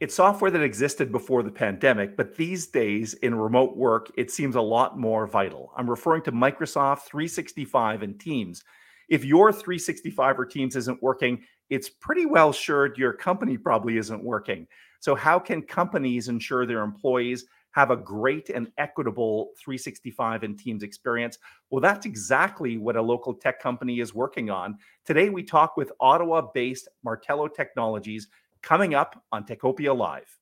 It's software that existed before the pandemic, but these days in remote work, it seems a lot more vital. I'm referring to Microsoft 365 and Teams. If your 365 or Teams isn't working, it's pretty well sure your company probably isn't working. So, how can companies ensure their employees have a great and equitable 365 and Teams experience? Well, that's exactly what a local tech company is working on. Today, we talk with Ottawa based Martello Technologies coming up on Techopia Live.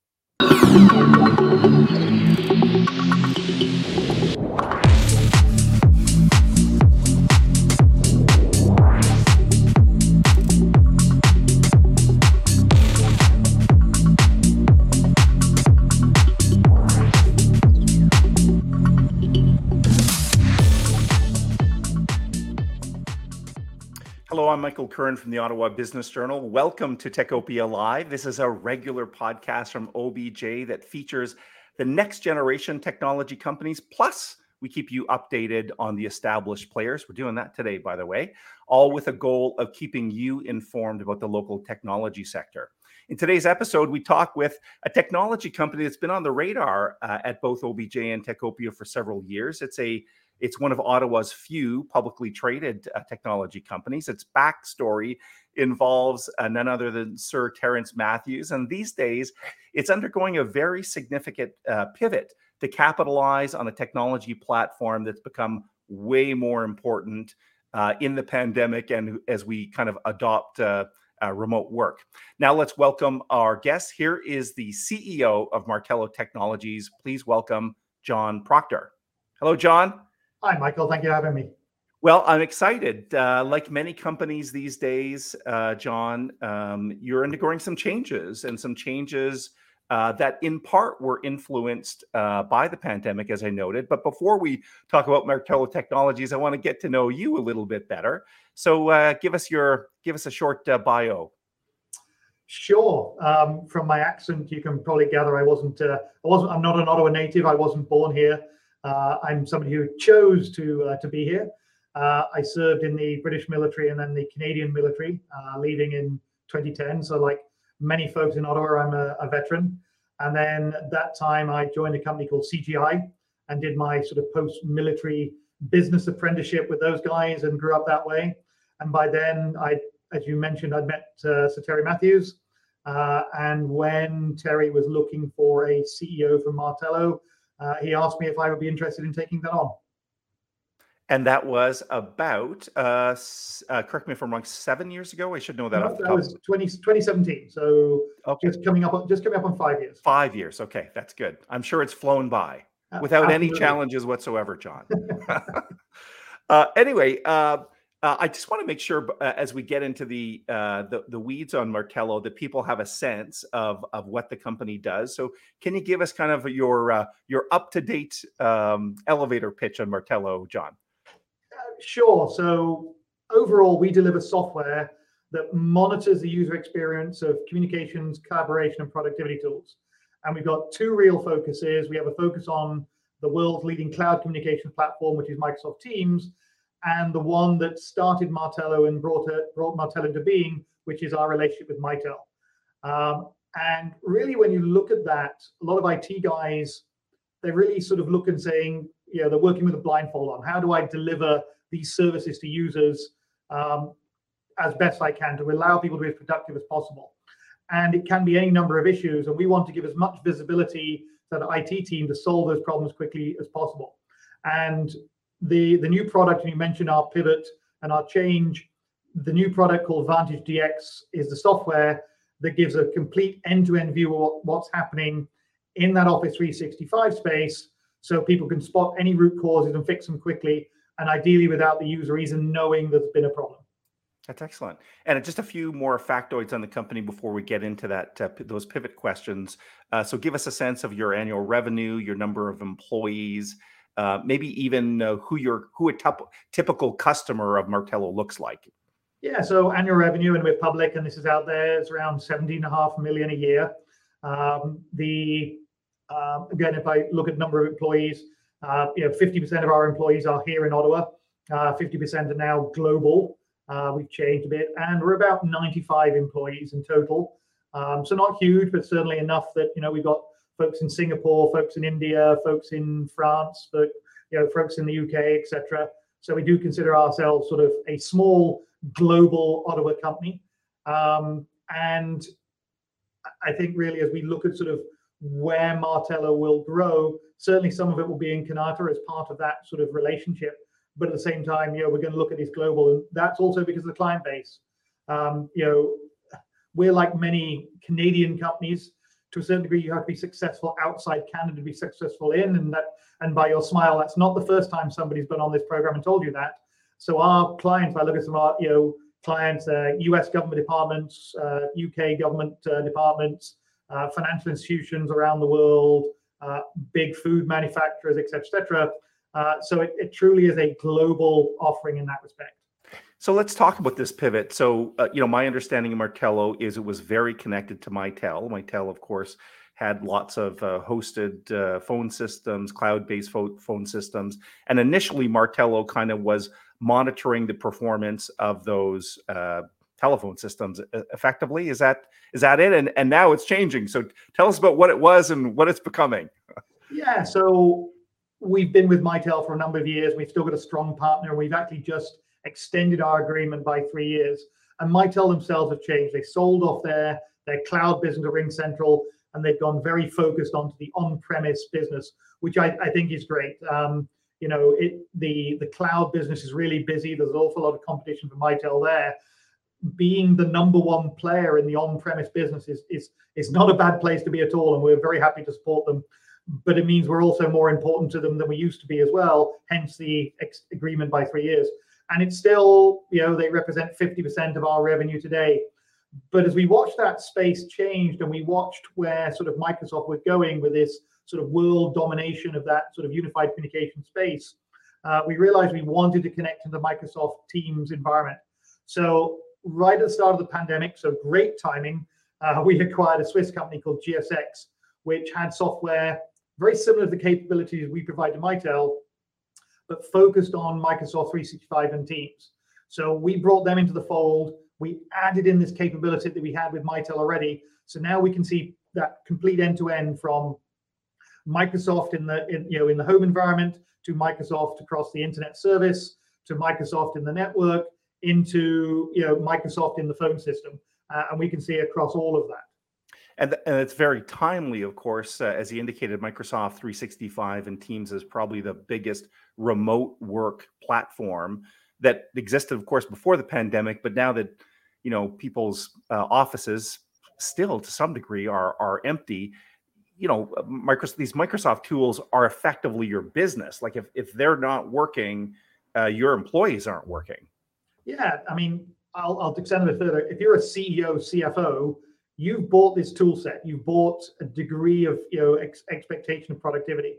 Michael Curran from the Ottawa Business Journal. Welcome to Techopia Live. This is a regular podcast from OBJ that features the next generation technology companies. Plus, we keep you updated on the established players. We're doing that today, by the way, all with a goal of keeping you informed about the local technology sector. In today's episode, we talk with a technology company that's been on the radar uh, at both OBJ and Techopia for several years. It's a it's one of Ottawa's few publicly traded uh, technology companies. Its backstory involves uh, none other than Sir Terence Matthews. And these days, it's undergoing a very significant uh, pivot to capitalize on a technology platform that's become way more important uh, in the pandemic and as we kind of adopt uh, uh, remote work. Now, let's welcome our guest. Here is the CEO of Martello Technologies. Please welcome John Proctor. Hello, John. Hi, Michael. Thank you for having me. Well, I'm excited. Uh, like many companies these days, uh, John, um, you're undergoing some changes and some changes uh, that in part were influenced uh, by the pandemic, as I noted. But before we talk about Martello Technologies, I want to get to know you a little bit better. So uh, give us your give us a short uh, bio. Sure. Um, from my accent, you can probably gather I wasn't I wasn't I'm not an Ottawa native. I wasn't born here. Uh, I'm somebody who chose to uh, to be here. Uh, I served in the British military and then the Canadian military, leaving in 2010. So, like many folks in Ottawa, I'm a, a veteran. And then at that time, I joined a company called CGI and did my sort of post-military business apprenticeship with those guys and grew up that way. And by then, I, as you mentioned, I'd met uh, Sir Terry Matthews. Uh, and when Terry was looking for a CEO for Martello, uh, he asked me if I would be interested in taking that on. And that was about, uh, uh, correct me if I'm wrong, seven years ago. I should know that. No, that was 20, 2017. So okay. just coming up, on, just coming up on five years. Five years. Okay, that's good. I'm sure it's flown by without Absolutely. any challenges whatsoever, John. uh, anyway, uh, I just want to make sure uh, as we get into the, uh, the, the weeds on Martello that people have a sense of of what the company does. So, can you give us kind of your uh, your up to date um, elevator pitch on Martello, John? Uh, sure. So, overall, we deliver software that monitors the user experience of communications, collaboration, and productivity tools. And we've got two real focuses. We have a focus on the world's leading cloud communication platform, which is Microsoft Teams and the one that started Martello and brought brought Martello to being, which is our relationship with Mitel. Um, and really, when you look at that, a lot of IT guys, they really sort of look and saying, you know, they're working with a blindfold on. How do I deliver these services to users um, as best I can to allow people to be as productive as possible? And it can be any number of issues, and we want to give as much visibility to the IT team to solve those problems quickly as possible. And the the new product, and you mentioned our pivot and our change. The new product called Vantage DX is the software that gives a complete end-to-end view of what's happening in that Office 365 space, so people can spot any root causes and fix them quickly, and ideally without the user even knowing there's been a problem. That's excellent. And just a few more factoids on the company before we get into that uh, those pivot questions. Uh, so, give us a sense of your annual revenue, your number of employees, uh, maybe even uh, who your who a typical customer of Martello looks like? Yeah, so annual revenue, and we're public, and this is out there. It's around seventeen and a half million a year. Um, the uh, again, if I look at number of employees, uh, you know, fifty percent of our employees are here in Ottawa. Uh, fifty percent are now global. we've changed a bit, and we're about ninety-five employees in total. Um, so not huge, but certainly enough that you know we've got folks in Singapore, folks in India, folks in France, but you know folks in the UK, etc. So we do consider ourselves sort of a small global Ottawa company, um, and I think really as we look at sort of where Martello will grow, certainly some of it will be in Kanata as part of that sort of relationship. But at the same time, you know, we're going to look at this global, and that's also because of the client base. Um, you know, we're like many Canadian companies. To a certain degree, you have to be successful outside Canada to be successful in, and that, and by your smile, that's not the first time somebody's been on this program and told you that. So our clients, I look at some of our, you know, clients, uh, U.S. government departments, uh, U.K. government uh, departments, uh, financial institutions around the world, uh, big food manufacturers, etc., etc. Uh, so it, it truly is a global offering in that respect. So let's talk about this pivot. So, uh, you know, my understanding of Martello is it was very connected to Mitel. Mitel, of course, had lots of uh, hosted uh, phone systems, cloud-based fo- phone systems, and initially Martello kind of was monitoring the performance of those uh, telephone systems effectively. Is that is that it? And and now it's changing. So tell us about what it was and what it's becoming. Yeah. So we've been with Mitel for a number of years. We've still got a strong partner. We've actually just extended our agreement by three years. And Mitel themselves have changed. They sold off their, their cloud business to RingCentral, and they've gone very focused onto the on-premise business, which I, I think is great. Um, you know, it the the cloud business is really busy. There's an awful lot of competition for Mitel there. Being the number one player in the on-premise business is is is not a bad place to be at all, and we're very happy to support them. But it means we're also more important to them than we used to be as well. Hence the ex- agreement by three years and it's still, you know, they represent 50% of our revenue today. But as we watched that space changed and we watched where sort of Microsoft was going with this sort of world domination of that sort of unified communication space, uh, we realized we wanted to connect into Microsoft Teams environment. So right at the start of the pandemic, so great timing, uh, we acquired a Swiss company called GSX, which had software very similar to the capabilities we provide to Mitel, but focused on Microsoft 365 and Teams. So we brought them into the fold. We added in this capability that we had with Mitel already. So now we can see that complete end to end from Microsoft in the in, you know in the home environment to Microsoft across the internet service to Microsoft in the network into you know Microsoft in the phone system, uh, and we can see across all of that. And, and it's very timely, of course, uh, as he indicated. Microsoft 365 and Teams is probably the biggest remote work platform that existed, of course, before the pandemic. But now that you know people's uh, offices still, to some degree, are are empty, you know, Microsoft these Microsoft tools are effectively your business. Like if if they're not working, uh, your employees aren't working. Yeah, I mean, I'll, I'll extend it further. If you're a CEO, CFO, you've bought this tool set, you've bought a degree of you know ex- expectation of productivity.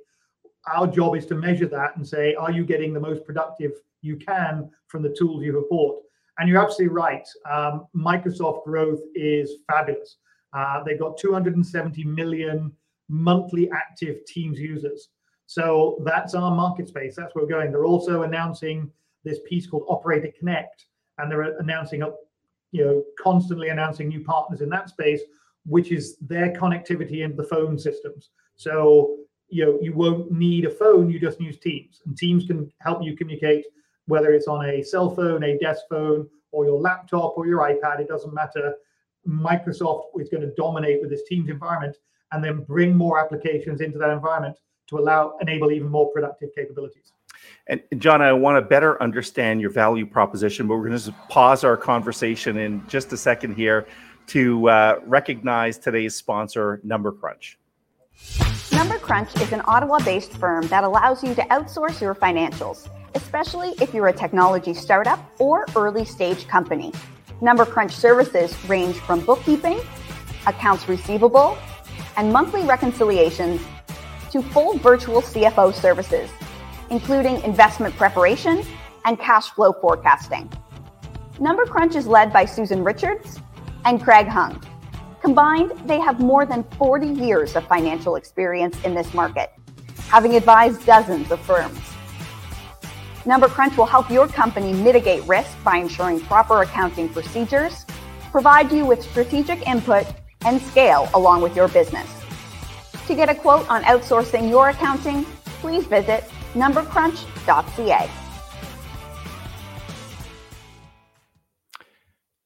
Our job is to measure that and say, are you getting the most productive you can from the tools you have bought? And you're absolutely right. Um, Microsoft growth is fabulous. Uh, they've got 270 million monthly active Teams users. So that's our market space. That's where we're going. They're also announcing this piece called Operator Connect, and they're announcing you know, constantly announcing new partners in that space, which is their connectivity into the phone systems. So, you know, you won't need a phone, you just use Teams. And Teams can help you communicate, whether it's on a cell phone, a desk phone, or your laptop or your iPad, it doesn't matter. Microsoft is going to dominate with this Teams environment and then bring more applications into that environment to allow enable even more productive capabilities. And John, I want to better understand your value proposition, but we're going to pause our conversation in just a second here to uh, recognize today's sponsor, Number Crunch. Number Crunch is an Ottawa based firm that allows you to outsource your financials, especially if you're a technology startup or early stage company. Number Crunch services range from bookkeeping, accounts receivable, and monthly reconciliations to full virtual CFO services including investment preparation and cash flow forecasting. Number Crunch is led by Susan Richards and Craig Hung. Combined, they have more than 40 years of financial experience in this market, having advised dozens of firms. Number Crunch will help your company mitigate risk by ensuring proper accounting procedures, provide you with strategic input, and scale along with your business. To get a quote on outsourcing your accounting, please visit numbercrunch.ca.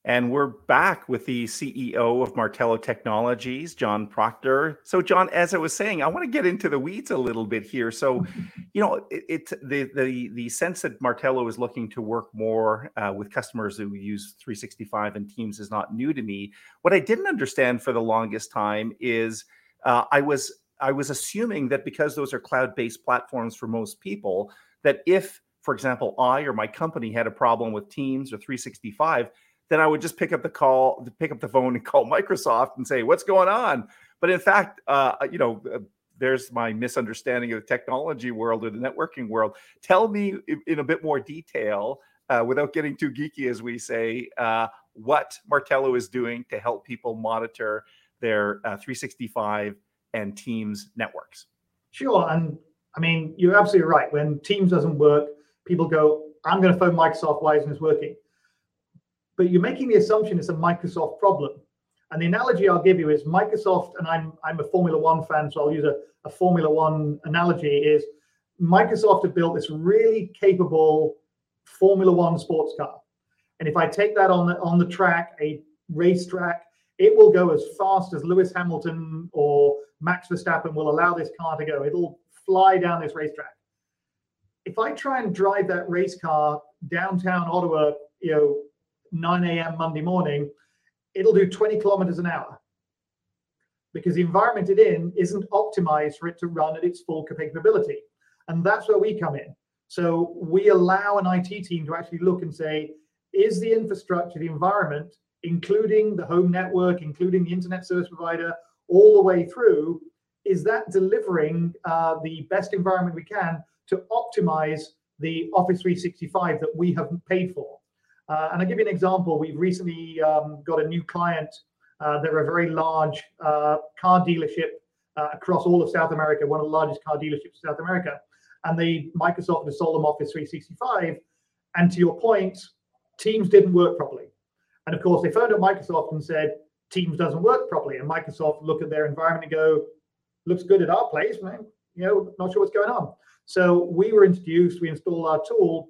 And we're back with the CEO of Martello Technologies, John Proctor. So, John, as I was saying, I want to get into the weeds a little bit here. So, you know, it's it, the the the sense that Martello is looking to work more uh, with customers who use 365 and Teams is not new to me. What I didn't understand for the longest time is uh, I was I was assuming that because those are cloud-based platforms for most people, that if, for example, I or my company had a problem with Teams or 365 then I would just pick up the call, pick up the phone and call Microsoft and say, "What's going on?" But in fact, uh, you know, uh, there's my misunderstanding of the technology world or the networking world. Tell me in a bit more detail, uh, without getting too geeky, as we say, uh, what Martello is doing to help people monitor their uh, 365 and Teams networks. Sure, and I mean you're absolutely right. When Teams doesn't work, people go, "I'm going to phone Microsoft. Why isn't this working?" but you're making the assumption it's a Microsoft problem. And the analogy I'll give you is Microsoft, and I'm I'm a Formula One fan, so I'll use a, a Formula One analogy, is Microsoft have built this really capable Formula One sports car. And if I take that on the on the track, a racetrack, it will go as fast as Lewis Hamilton or Max Verstappen will allow this car to go. It'll fly down this racetrack. If I try and drive that race car downtown Ottawa, you know, 9 a.m. Monday morning, it'll do 20 kilometers an hour because the environment it in isn't optimized for it to run at its full capability. And that's where we come in. So we allow an IT team to actually look and say, is the infrastructure, the environment, including the home network, including the internet service provider, all the way through, is that delivering uh, the best environment we can to optimize the Office 365 that we have paid for? Uh, and I'll give you an example. We've recently um, got a new client. Uh, they're a very large uh, car dealership uh, across all of South America, one of the largest car dealerships in South America. And they Microsoft has sold them Office 365. And to your point, Teams didn't work properly. And of course, they phoned up Microsoft and said, Teams doesn't work properly. And Microsoft look at their environment and go, looks good at our place, man. You know, not sure what's going on. So we were introduced, we installed our tool,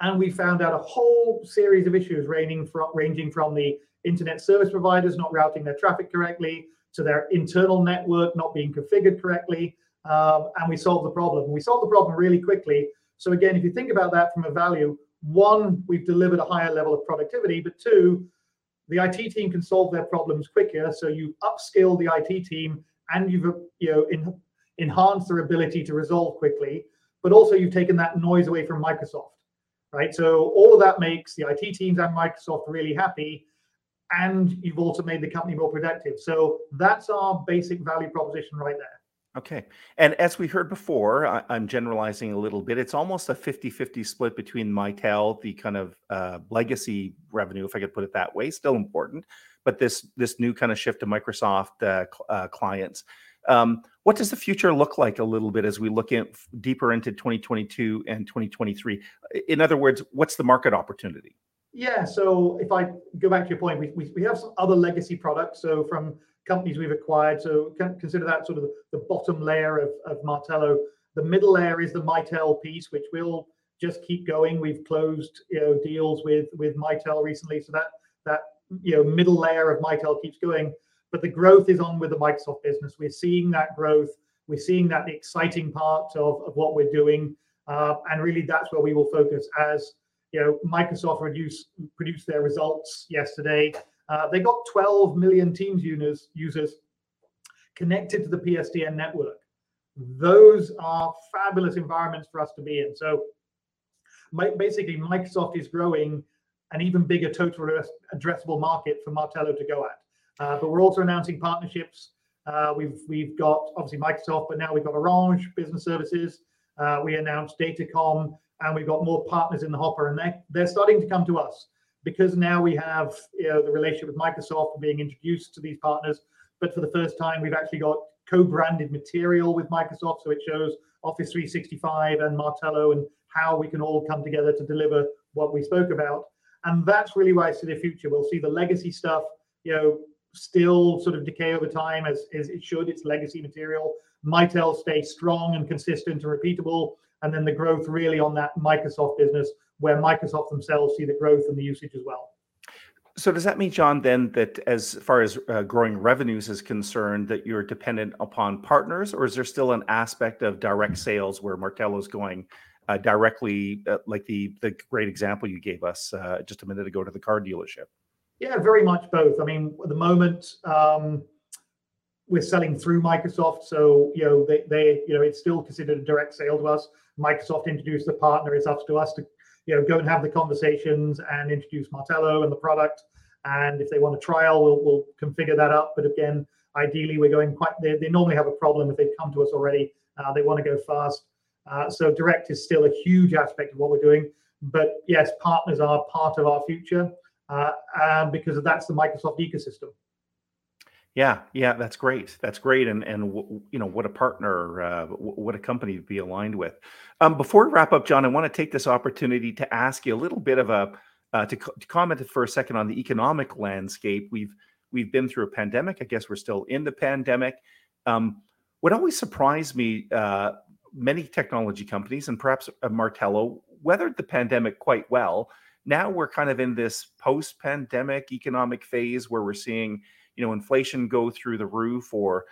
and we found out a whole series of issues ranging from, ranging from the internet service providers not routing their traffic correctly to their internal network not being configured correctly. Um, and we solved the problem. We solved the problem really quickly. So again, if you think about that from a value, one, we've delivered a higher level of productivity, but two, the IT team can solve their problems quicker. So you upskill the IT team and you've you know in, enhanced their ability to resolve quickly, but also you've taken that noise away from Microsoft right? So all of that makes the IT teams and Microsoft really happy, and you've also made the company more productive. So that's our basic value proposition right there. Okay. And as we heard before, I, am generalizing a little bit. It's almost a 50 50 split between Mitel, the kind of uh, legacy revenue, if I could put it that way, still important, but this this new kind of shift to Microsoft uh, cl- uh, clients. Um, what does the future look like a little bit as we look in deeper into 2022 and 2023? In other words, what's the market opportunity? Yeah, so if I go back to your point, we, we, we have some other legacy products. So from companies we've acquired, so consider that sort of the, bottom layer of, of Martello. The middle layer is the Mitel piece, which we'll just keep going. We've closed you know deals with with Mitel recently, so that that you know middle layer of Mitel keeps going but the growth is on with the Microsoft business. We're seeing that growth. We're seeing that exciting part of, of what we're doing. Uh, and really that's where we will focus as you know Microsoft reduce, produced their results yesterday. Uh, they got 12 million Teams users, users connected to the PSTN network. Those are fabulous environments for us to be in. So basically, Microsoft is growing an even bigger total addressable market for Martello to go at. Uh, but we're also announcing partnerships. Uh, we've we've got obviously Microsoft, but now we've got Orange Business Services. Uh, we announced Datacom, and we've got more partners in the hopper, and they they're starting to come to us because now we have you know the relationship with Microsoft being introduced to these partners. But for the first time, we've actually got co-branded material with Microsoft, so it shows Office 365 and Martello and how we can all come together to deliver what we spoke about. And that's really where I see the future. We'll see the legacy stuff, you know, still sort of decay over time as, as it should. It's legacy material. Mitel stay strong and consistent and repeatable. And then the growth really on that Microsoft business, where Microsoft themselves see the growth and the usage as well. So does that mean, John, then that as far as uh, growing revenues is concerned, that you're dependent upon partners, or is there still an aspect of direct sales where Martello is going uh, directly, uh, like the the great example you gave us uh, just a minute ago to the car dealership? Yeah, very much both. I mean, at the moment, um, we're selling through Microsoft, so you know they, they you know it's still considered a direct sale to us. Microsoft introduced the partner; it's up to us to you know go and have the conversations and introduce Martello and the product. And if they want a trial, we'll we'll configure that up. But again, ideally, we're going quite. They, they normally have a problem if they've come to us already. Uh, they want to go fast. Uh, so direct is still a huge aspect of what we're doing. But yes, partners are part of our future uh, because that's the Microsoft ecosystem. Yeah, yeah, that's great. That's great, and and you know what a partner, uh, what a company to be aligned with. Um, before we wrap up, John, I want to take this opportunity to ask you a little bit of a uh, to, to comment for a second on the economic landscape. We've we've been through a pandemic. I guess we're still in the pandemic. Um, what always surprised me, uh, many technology companies and perhaps uh, Martello weathered the pandemic quite well. Now we're kind of in this post-pandemic economic phase where we're seeing, you know, inflation go through the roof, or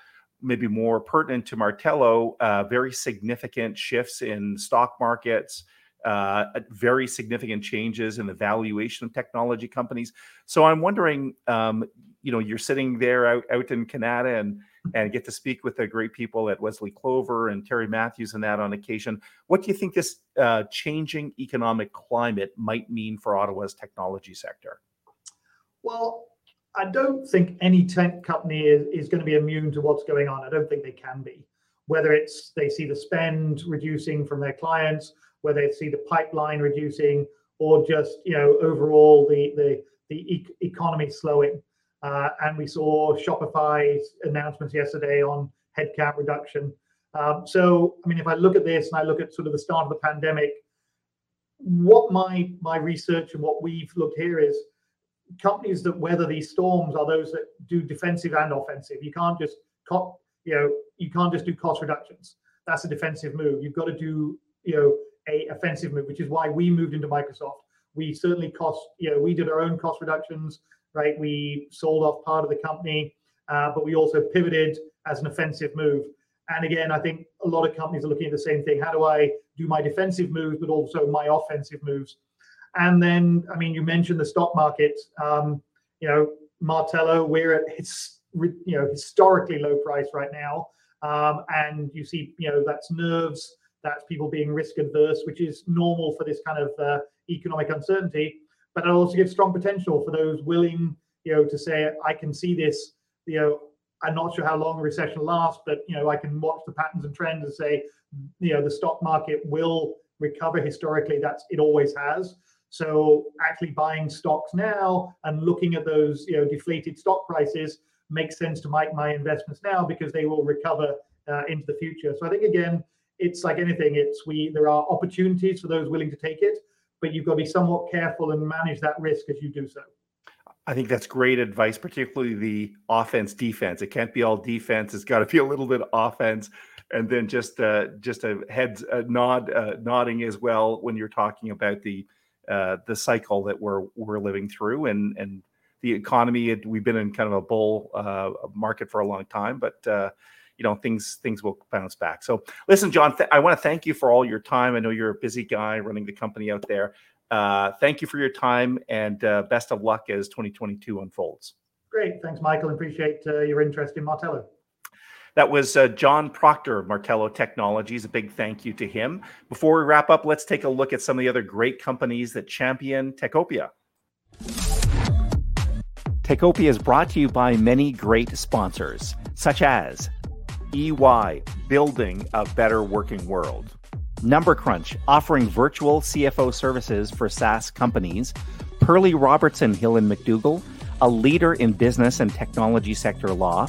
maybe more pertinent to Martello, uh, very significant shifts in stock markets, uh, very significant changes in the valuation of technology companies. So I'm wondering, um, you know, you're sitting there out out in Canada and and get to speak with the great people at Wesley Clover and Terry Matthews and that on occasion. What do you think this uh, changing economic climate might mean for Ottawa's technology sector? Well, I don't think any tech company is, is going to be immune to what's going on. I don't think they can be. Whether it's they see the spend reducing from their clients, whether they see the pipeline reducing, or just you know overall the the the e- economy slowing. Uh, and we saw Shopify's announcements yesterday on headcount reduction. Um, so, I mean, if I look at this and I look at sort of the start of the pandemic, what my my research and what we've looked here is companies that weather these storms are those that do defensive and offensive. You can't just co- you know you can't just do cost reductions. That's a defensive move. You've got to do you know a offensive move, which is why we moved into Microsoft. We certainly cost, you know, we did our own cost reductions, right? We sold off part of the company, uh, but we also pivoted as an offensive move. And again, I think a lot of companies are looking at the same thing. How do I do my defensive moves, but also my offensive moves? And then, I mean, you mentioned the stock market. Um, you know, Martello, we're at his, you know, historically low price right now. Um, and you see, you know, that's nerves that's people being risk adverse, which is normal for this kind of uh, economic uncertainty. But it also gives strong potential for those willing, you know, to say, I can see this, you know, I'm not sure how long a recession lasts, but you know, I can watch the patterns and trends and say, you know, the stock market will recover historically. That's it always has. So actually buying stocks now and looking at those, you know, deflated stock prices makes sense to make my investments now because they will recover uh, into the future. So I think again, it's like anything it's we there are opportunities for those willing to take it but you've got to be somewhat careful and manage that risk as you do so I think that's great advice, particularly the offense defense. It can't be all defense. It's got to be a little bit of offense, and then just uh, just a head a nod uh, nodding as well when you're talking about the uh, the cycle that we're we're living through and and the economy. We've been in kind of a bull uh, market for a long time, but uh, you know things things will bounce back. So listen, John, th- I want to thank you for all your time. I know you're a busy guy running the company out there. Uh, thank you for your time and uh, best of luck as 2022 unfolds. Great, thanks, Michael. Appreciate uh, your interest in Martello. That was uh, John Proctor of Martello Technologies. A big thank you to him. Before we wrap up, let's take a look at some of the other great companies that champion Techopia. Techopia is brought to you by many great sponsors, such as EY, building a better working world. NumberCrunch, offering virtual CFO services for SaaS companies. Perley Robertson Hill and McDougall, a leader in business and technology sector law.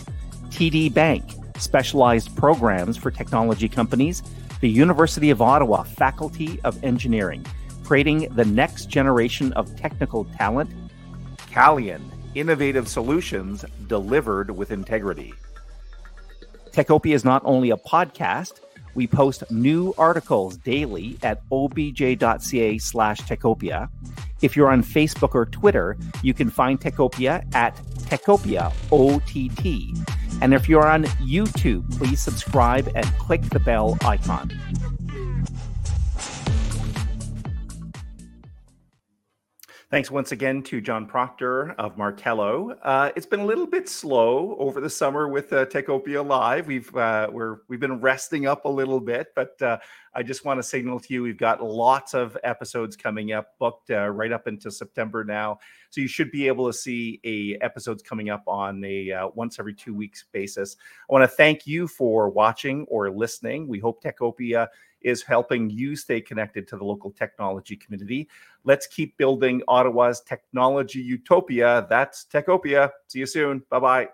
TD Bank, specialized programs for technology companies. The University of Ottawa Faculty of Engineering, creating the next generation of technical talent. Calian, innovative solutions delivered with integrity. Techopia is not only a podcast, we post new articles daily at obj.ca slash techopia. If you're on Facebook or Twitter, you can find Techopia at Techopia OTT. And if you're on YouTube, please subscribe and click the bell icon. Thanks once again to John Proctor of Martello. Uh, it's been a little bit slow over the summer with uh, Techopia Live. We've uh, we're we've been resting up a little bit, but uh, I just want to signal to you we've got lots of episodes coming up, booked uh, right up into September now. So you should be able to see a episodes coming up on a uh, once every two weeks basis. I want to thank you for watching or listening. We hope Techopia is helping you stay connected to the local technology community. Let's keep building Ottawa's technology utopia. That's Techopia. See you soon. Bye bye.